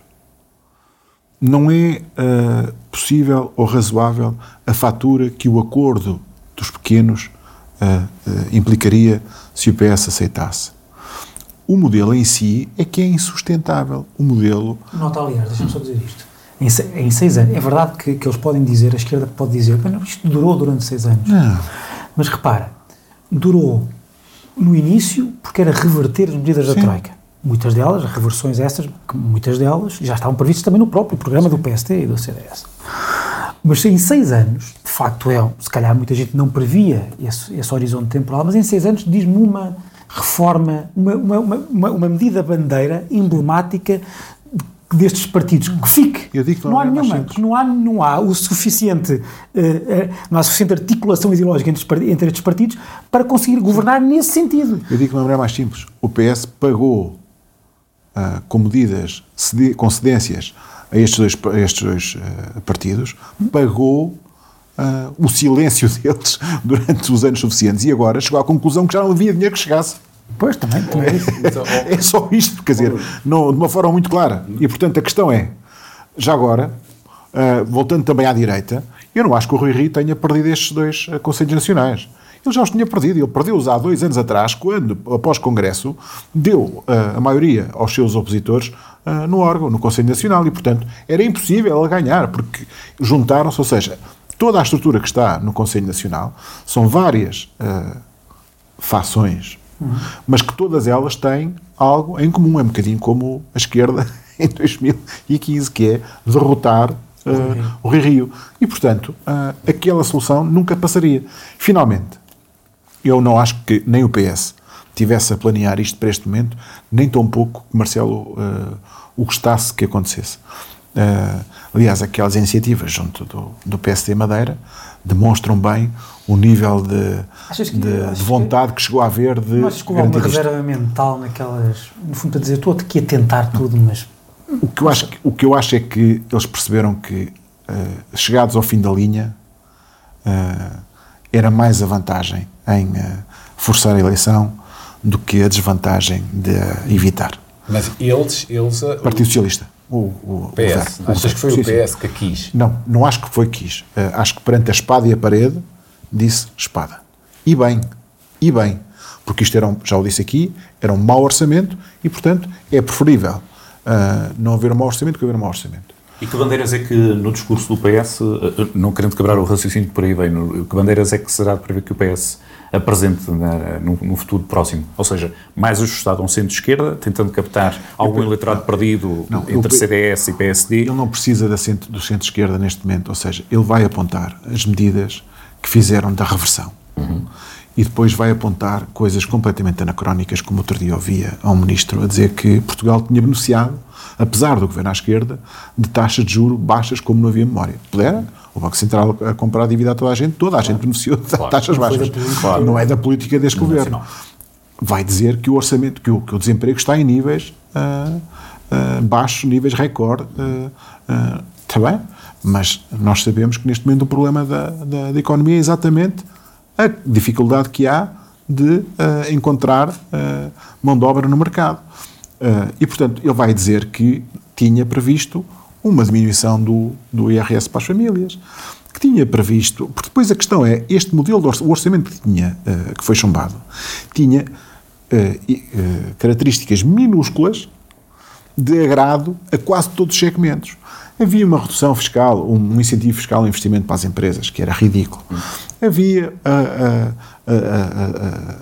Não é uh, possível ou razoável a fatura que o acordo dos pequenos implicaria se o PS aceitasse. O modelo em si é que é insustentável. O modelo. Nota, aliás, deixa-me só dizer isto. Em, se, em, seis anos, é verdade que, que, eles podem dizer, a esquerda pode dizer, isto durou durante seis anos. Não. Mas repara, durou no início porque era reverter as medidas Sim. da Troika. Muitas delas, as reversões essas, muitas delas já estavam previstas também no próprio programa do PST e do CDS. Mas em seis anos, de facto é, se calhar muita gente não previa esse, esse horizonte temporal, mas em seis anos diz-me uma reforma, uma, uma, uma, uma medida bandeira emblemática destes partidos que fique. Eu digo que não, não há nenhuma, não há, não há o suficiente, uh, uh, não há suficiente articulação ideológica entre, entre estes partidos para conseguir governar nesse sentido. Eu digo que uma maneira mais simples. O PS pagou uh, com medidas, com cedências a estes dois, a estes dois partidos, pagou uh, o silêncio deles durante os anos suficientes e agora chegou à conclusão que já não havia dinheiro que chegasse. Pois, também, também. É, é só isto, quer dizer, não, de uma forma muito clara. E, portanto, a questão é, já agora, uh, voltando também à direita, eu não acho que o Rui Rio tenha perdido estes dois uh, Conselhos Nacionais. Ele já os tinha perdido. Ele perdeu-os há dois anos atrás, quando, após Congresso, deu uh, a maioria aos seus opositores uh, no órgão, no Conselho Nacional. E, portanto, era impossível ele ganhar, porque juntaram-se, ou seja, toda a estrutura que está no Conselho Nacional são várias uh, fações, uhum. mas que todas elas têm algo em comum. É um bocadinho como a esquerda em 2015, que é derrotar uh, o Rio Rio. E, portanto, uh, aquela solução nunca passaria. Finalmente, eu não acho que nem o PS tivesse a planear isto para este momento, nem tão pouco que Marcelo uh, o gostasse que acontecesse. Uh, aliás, aquelas iniciativas junto do, do PSD Madeira demonstram bem o nível de, que, de, de vontade que, que, chegou a haver de. Mas que uma reserva mental naquelas. No fundo, para dizer, estou aqui a tentar tudo, mas. O que eu acho, o que eu acho é que eles perceberam que, uh, chegados ao fim da linha, uh, era mais a vantagem em forçar a eleição do que a desvantagem de evitar. Mas eles. eles Partido Socialista o, o PS. O Achas que foi sim, o PS sim. que quis? Não, não acho que foi quis. Uh, acho que perante a espada e a parede disse espada. E bem, e bem. Porque isto era, um, já o disse aqui, era um mau orçamento e, portanto, é preferível uh, não haver um mau orçamento que haver um mau orçamento. E que bandeiras é que no discurso do PS, eh, não querendo quebrar o raciocínio por aí bem, que bandeiras é que será de prever que o PS apresente na, no, no, futuro próximo? Ou seja, mais ajustado a um centro-esquerda, tentando captar algum eleitorado perdido não, entre eu, CDS e PSD? Ele não precisa da centro, do centro-esquerda neste momento, ou seja, ele vai apontar as medidas que fizeram da reversão. Uhum. E depois vai apontar coisas completamente anacrónicas, como outro dia ouvia a um ministro a dizer que Portugal tinha beneficiado, apesar do governo à esquerda, de taxas de juro baixas como não havia memória. Pudera, o Banco Central a comprar a dívida a toda a gente, toda a claro. gente beneficiou de claro. taxas baixas. Claro. Não é da política deste não governo. Vai dizer que o orçamento, que o, que o desemprego está em níveis uh, uh, baixos, níveis recorde. Uh, está bem? Mas nós sabemos que neste momento o problema da, da, da economia é exatamente a dificuldade que há de encontrar mão de obra no mercado. Uh, e, portanto, ele vai dizer que tinha previsto uma diminuição do, do IRS para as famílias, que tinha previsto. Porque depois a questão é: este modelo, de o orçamento que, tinha, uh, que foi chumbado, tinha uh, características minúsculas de agrado a quase todos os segmentos. Havia uma redução fiscal, um incentivo fiscal ao investimento para as empresas, que era ridículo. Havia a, a, a,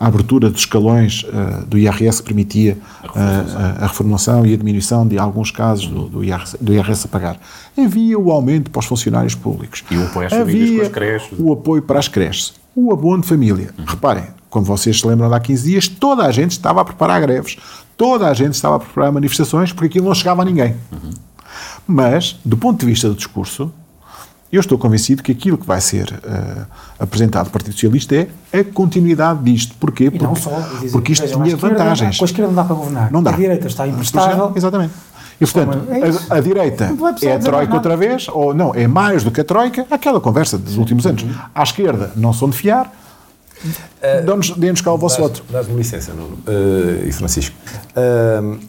a abertura dos escalões uh, do IRS que permitia uh, a reformulação e a diminuição de alguns casos do, do, IRS, do, IRS, a pagar. Havia o aumento para os funcionários públicos. E o apoio às famílias com as creches. O apoio para as creches. O abono de família. Uhum. Reparem, como vocês se lembram há 15 dias, toda a gente estava a preparar greves. Toda a gente estava a preparar manifestações porque aquilo não chegava a ninguém. Uhum. Mas, do ponto de vista do discurso, eu estou convencido que aquilo que vai ser uh, apresentado do Partido Socialista é a continuidade disto. Porquê? Porque, não só, dizer, porque isto tinha vantagens. Com a esquerda não dá para governar. Não dá. A direita está imprestável. Exatamente. E, portanto, é a, a, direita é a Troika outra vez, ou não, é mais do que a Troika, aquela conversa dos últimos anos. À esquerda não são de fiar, uh, dê-nos cá o vosso voto. Dás-me licença, Nuno uh, e Francisco. Uh,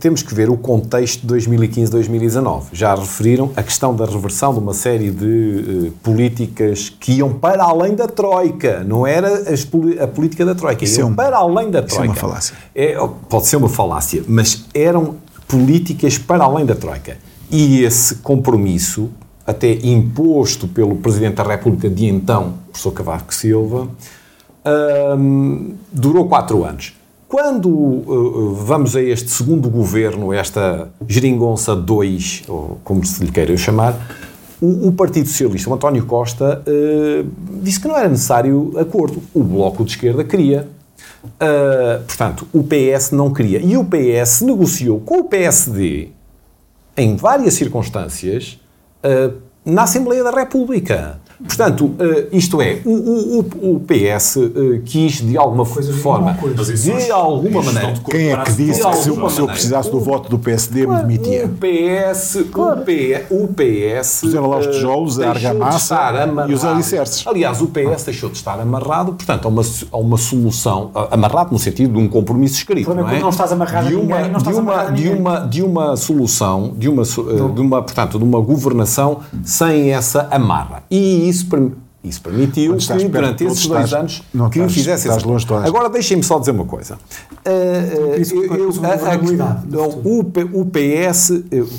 temos que ver o contexto de 2015-2019. Já referiram a questão da reversão de uma série de uh, políticas que iam para além da Troika. Não era as, a política da Troika, isso iam é um, para além da Troika. Isso é uma falácia. É, pode ser uma falácia, mas eram políticas para além da Troika. E esse compromisso, até imposto pelo Presidente da República de então, professor Cavaco Silva, um, durou quatro anos. Quando uh, vamos a este segundo governo, esta geringonça 2, ou como se lhe queira chamar, o, o, Partido Socialista, o António Costa, uh, disse que não era necessário acordo. O Bloco de Esquerda queria. Uh, portanto, o PS não queria. E o PS negociou com o PSD, em várias circunstâncias, na Assembleia da República. Portanto, eh, isto é, o, o, o PS eh, quis de alguma coisa, forma, de alguma maneira. Quem é que disse que se, se eu precisasse do voto do PSD me demitia? O PS, claro. o, PS. Puseram lá os tijolos, a argamassa e os alicerces. Aliás, o PS deixou de estar amarrado, portanto, a uma, a uma solução, amarrado no sentido de um compromisso escrito. Não, é? não estás amarrado de uma, ninguém, de uma, de uma, de uma solução, de uma, de uma, portanto, de uma governação sem essa amarra. E isso, isso permitiu que durante esses dois estás, anos não, que estás, fizesse estás longe Agora deixem-me só dizer uma coisa. o, PS,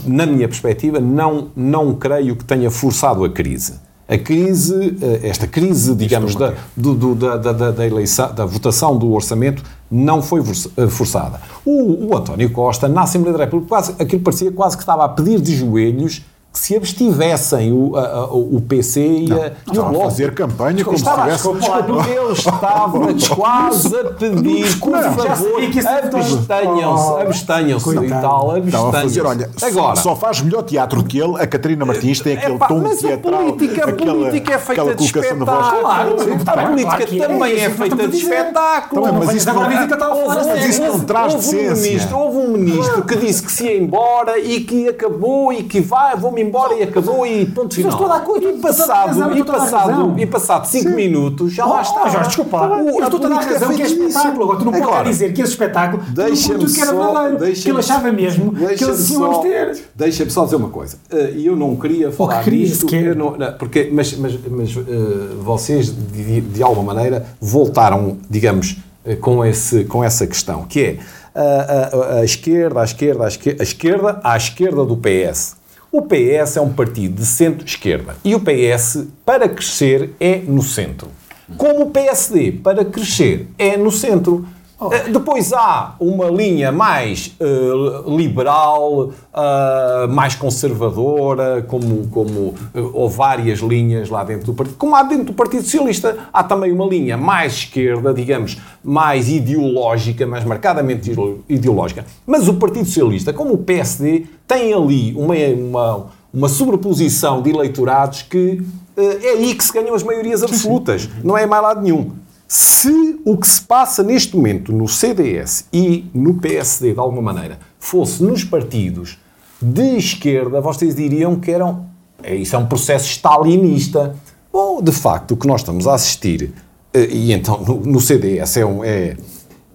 na minha perspectiva, não, não creio que tenha forçado a crise. A crise, eh, esta crise, digamos, da, do, do, da, da, da, eleição, da votação do orçamento não foi forçada. O, o António Costa, na Assembleia da República, quase, aquilo parecia quase que estava a pedir de joelhos se abstivessem o, a, a, o PC e, não, a, e o Bloco. fazer campanha como estava, se tivesse... Desculpa, eu estava quase a pedir, por favor, abstenham-se, abstenham-se e tal, abstenham-se. olha, Agora, só faz melhor teatro que ele, a Catarina Martins tem aquele tom mas teatral, a política, a política é feita de espetáculo. Claro, a política também é feita de espetáculo. Mas isso não traz decência. Houve um ministro que disse que se ia embora e que acabou e que vai, vou-me embora e acabou e ponto final. Estou a dar conta, e passado, e passado, e passado 5 minutos já lá está. Jorge, desculpa, eu estou a dar razão que é espetáculo. Agora, tu não podes dizer que esse espetáculo deixa-me que era verdadeiro, que ele achava mesmo que eles tinham ter. Deixa-me só dizer uma coisa. E eu não queria falar disto, porque, mas, mas, mas vocês, de, de alguma maneira, voltaram, digamos, com, esse, com essa questão, que é a, a, a, esquerda, a esquerda, a esquerda, a esquerda à esquerda do PS. O PS é um partido de centro-esquerda e o PS, para crescer, é no centro. Como o PSD, para crescer, é no centro. Oh. Depois há uma linha mais uh, liberal, uh, mais conservadora, como, como uh, ou várias linhas lá dentro do partido. Como há dentro do Partido Socialista, há também uma linha mais esquerda, digamos, mais ideológica, mais marcadamente ideológica. Mas o Partido Socialista, como o PSD, tem ali uma, uma, uma sobreposição de eleitorados que é aí que se ganham as maiorias absolutas. Não é mais lado nenhum. Se o que se passa neste momento no CDS e no PSD, de alguma maneira, fosse nos partidos de esquerda, vocês diriam que eram. É, isso é um processo stalinista. Bom, de facto, o que nós estamos a assistir, eh, e então no, no CDS é, um, é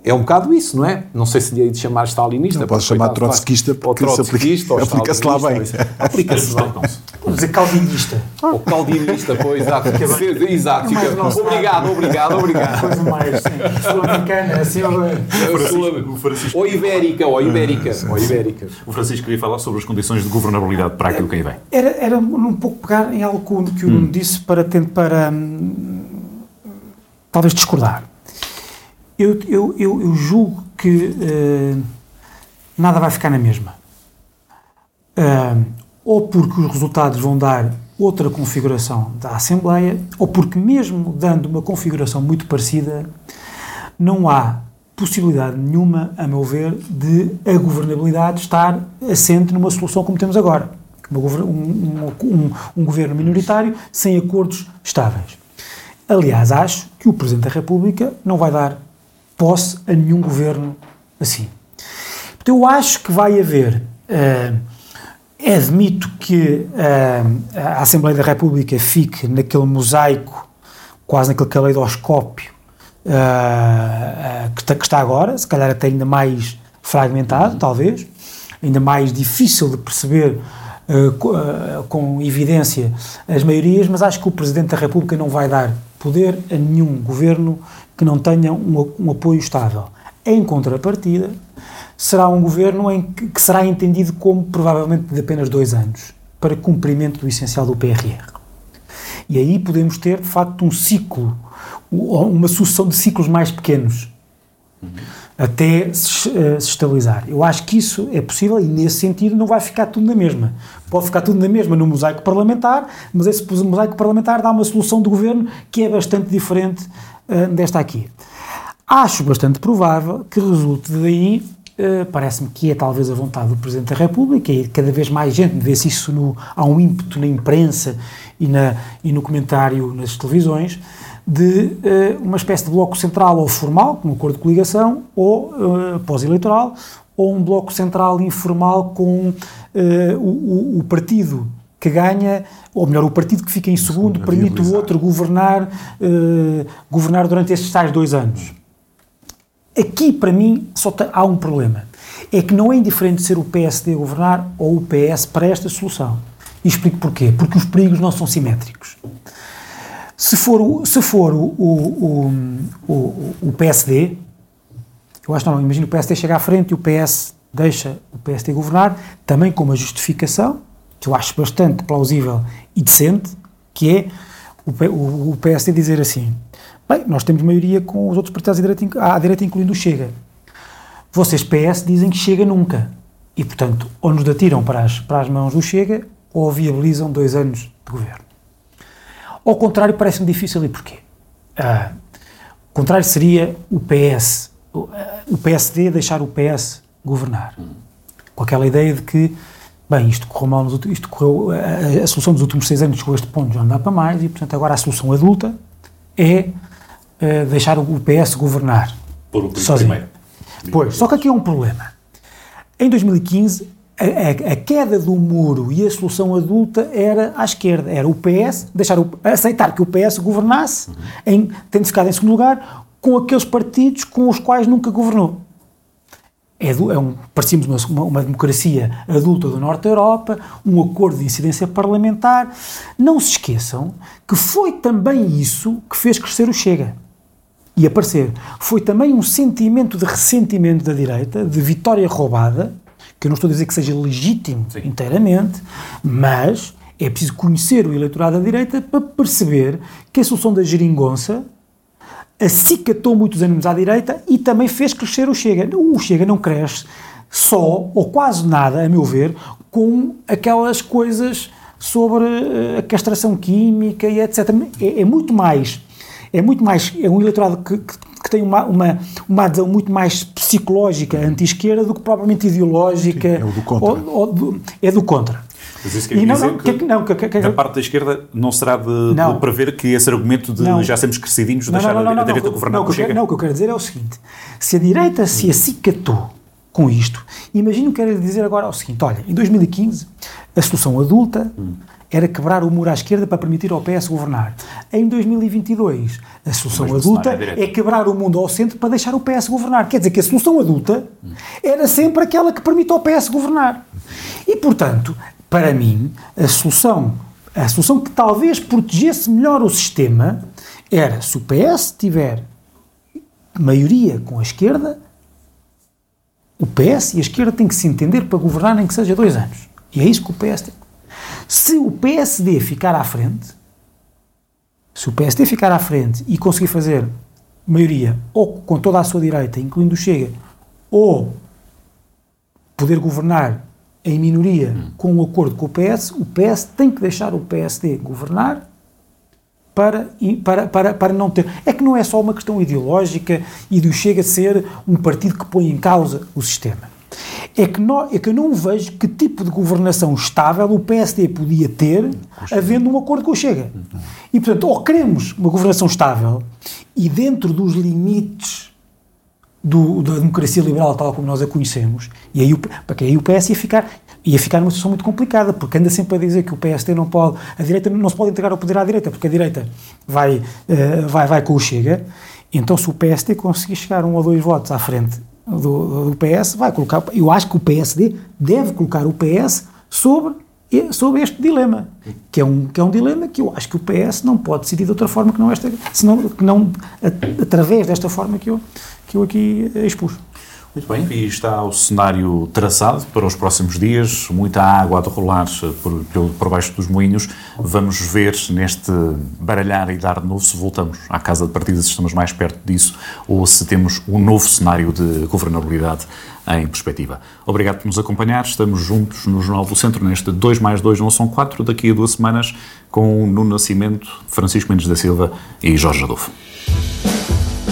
é um bocado isso, não é? Não sei se lhe hei de chamar stalinista. Não porque, chamar coitado, trotskista porque ou se aplica- trotskista, ou aplica-se lá bem. Aplica-se bem. Vamos dizer calvinista. Ou caldinista, pois, exato. Exato. Obrigado, obrigado, obrigado. Coisa mais sul-americana, assim, Ou ibérica, ou ibérica, ou ibérica. o Francisco queria falar sobre as condições de governabilidade para aquilo que aí vem. Era, era um pouco pegar em algo que o- Nuno disse para, para hum, talvez discordar. Eu, eu, eu, eu julgo que eh, nada vai ficar na mesma. Ah, ou porque os resultados vão dar outra configuração da Assembleia, ou porque, mesmo dando uma configuração muito parecida, não há possibilidade nenhuma, a meu ver, de a governabilidade estar assente numa solução como temos agora. Um, um- um- um governo minoritário sem acordos estáveis. Aliás, acho que o Presidente da República não vai dar posse a nenhum governo assim. Eu acho que vai haver. eh, admito que eh, a Assembleia da República fique naquele mosaico, quase naquele caleidoscópio eh, que, que está agora, se calhar até ainda mais fragmentado, talvez, ainda mais difícil de perceber co- com evidência as maiorias, mas acho que o Presidente da República não vai dar poder a nenhum governo que não tenha um, um apoio estável. Em contrapartida, será um governo em que, que será entendido como provavelmente de apenas dois anos para cumprimento do essencial do PRR. E aí podemos ter, de facto, um ciclo, uma sucessão de ciclos mais pequenos até se, eh, se estabilizar. Eu acho que isso é possível e, nesse sentido, não vai ficar tudo na mesma. Pode ficar tudo na mesma no mosaico parlamentar, mas esse mosaico parlamentar dá uma solução de governo que é bastante diferente eh, desta aqui. Acho bastante provável que resulte daí, eh, parece-me que é talvez a vontade do Presidente da República, e cada vez mais gente vê-se isso, no, há um ímpeto na imprensa e, na, e no comentário nas televisões, de eh, uma espécie de bloco central ou formal, com um acordo de coligação, ou eh, pós-eleitoral, ou um bloco central informal com eh, o, o- partido que ganha, ou melhor, o partido que fica em segundo, a permite o outro governar, governar durante estes tais dois anos. Aqui, para mim, só há um problema. É que não é indiferente ser o PSD a governar ou o PS para esta solução. E explico porquê. Porque os perigos não são simétricos. Se for o, se for o, o, o, o, PSD, eu acho não, imagino o PSD chega à frente e o PS deixa o PSD governar, também com uma justificação, que eu acho bastante plausível e decente, que é o, o, PSD dizer assim, bem, nós temos maioria com os outros partidos à direita, à direita incluindo o Chega. Vocês, PS, dizem que Chega nunca. E, portanto, ou nos atiram para as, para as mãos do Chega, ou viabilizam dois anos de governo. Ao contrário, parece-me difícil. E porquê? Ah, o contrário seria o PS, o, ah, PSD deixar o PS governar. Com aquela ideia de que, bem, isto correu mal, nos últimos, isto correu, a, a- a solução dos últimos seis anos chegou a este ponto, já não dá para mais, e portanto agora a solução adulta é ah, deixar o, PS governar. Por o Sozinho. primeiro. Pois, só que aqui é um problema. Em 2015, a, a- a queda do muro e a solução adulta era à esquerda. Era o PS, deixar o, aceitar que o PS governasse, em, tendo ficado em segundo lugar, com aqueles partidos com os quais nunca governou. É, é um, parecíamos uma, uma, uma democracia adulta do Norte da Europa, um acordo de incidência parlamentar. Não se esqueçam que foi também isso que fez crescer o Chega e aparecer. Foi também um sentimento de ressentimento da direita, de vitória roubada, que eu não estou a dizer que seja legítimo Sim. inteiramente, mas é preciso conhecer o eleitorado da direita para perceber que a solução da geringonça acicatou muitos ânimos à direita e também fez crescer o Chega. O Chega não cresce só, ou quase nada, a meu ver, com aquelas coisas sobre eh, a castração química e etc. É, é muito mais, é muito mais, é um eleitorado que, que- que tem uma, uma, uma adesão muito mais psicológica anti-esquerda do que propriamente ideológica. Sim, é o do contra. ou- ou do- é do contra. Mas isso E quer não, dizer não, que- que- não, que- que- que- da parte da esquerda não será de, de Não. prever que esse argumento de Não. já sermos crescidinhos Não, deixar não, não, a não, direita não, governar não, com o que eu Chega? quero- não, o que eu quero dizer é o seguinte: se a direita se acicatou com isto, imagino que quero dizer agora o seguinte: olha, em 2015, a solução adulta era quebrar o muro à esquerda para permitir ao PS governar. Em 2022, a solução adulta é é quebrar o mundo ao centro para deixar o PS governar. Quer dizer que a solução adulta era sempre aquela que permite ao PS governar. E, portanto, para mim, a solução, a solução que talvez protegesse melhor o sistema era se o PS tiver maioria com a esquerda, o PS e a esquerda têm que se entender para governar nem que seja dois anos. E é isso que o PS tem. Se o PSD ficar à frente, se o PSD ficar à frente e conseguir fazer maioria, ou com toda a sua direita, incluindo o Chega, ou poder governar em minoria com um acordo com o PS, o PS tem que deixar o PSD governar para, para, para, para não ter. É que não é só uma questão ideológica e do Chega ser um partido que põe em causa o sistema. É que, nó- é que eu não vejo que tipo de governação estável o PSD podia ter havendo um acordo com o Chega. E, portanto, ou queremos uma governação estável e dentro dos limites do- da democracia liberal tal como nós a conhecemos, e aí o, porque aí o PS ia ficar, ia ficar numa situação muito complicada, porque anda sempre a dizer que o PSD não pode, a direita não se pode entregar o poder à direita, porque a direita vai, eh, vai, vai com o Chega, então se o PSD conseguir chegar um ou dois votos à frente do, do PS, vai colocar, eu acho que o PSD deve colocar o PS sobre, sobre este dilema, que é, um, que é um dilema que eu acho que o PS não pode decidir de outra forma que não esta, senão, que não através desta forma que eu, que eu aqui eh, expus. Muito bem, e está o cenário traçado para os próximos dias, muita água a derrolar por, por baixo dos moinhos. Vamos ver neste baralhar e dar de novo se voltamos à casa de partida, se estamos mais perto disso ou se temos um novo cenário de governabilidade em perspectiva. Obrigado por nos acompanhar, estamos juntos no Jornal do Centro neste 2 mais 2 não são 4, daqui a duas semanas com Nuno Nascimento, Francisco Mendes da Silva e Jorge Adolfo.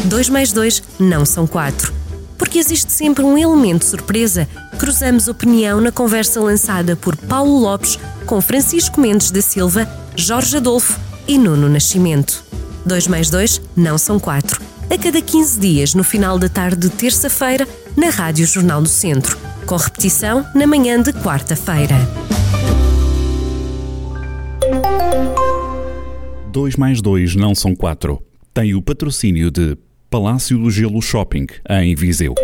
2 mais 2 não são 4. Porque existe sempre um elemento surpresa. Cruzamos opinião na conversa lançada por Paulo Lopes com Francisco Mendes da Silva, Jorge Adolfo e Nuno Nascimento. 2 mais 2 não são 4. A cada 15 dias, no final da tarde de terça-feira, na Rádio Jornal do Centro. Com repetição na manhã de quarta-feira. 2 mais 2 não são 4. Tem o patrocínio de Palácio do Gelo Shopping, em Viseu.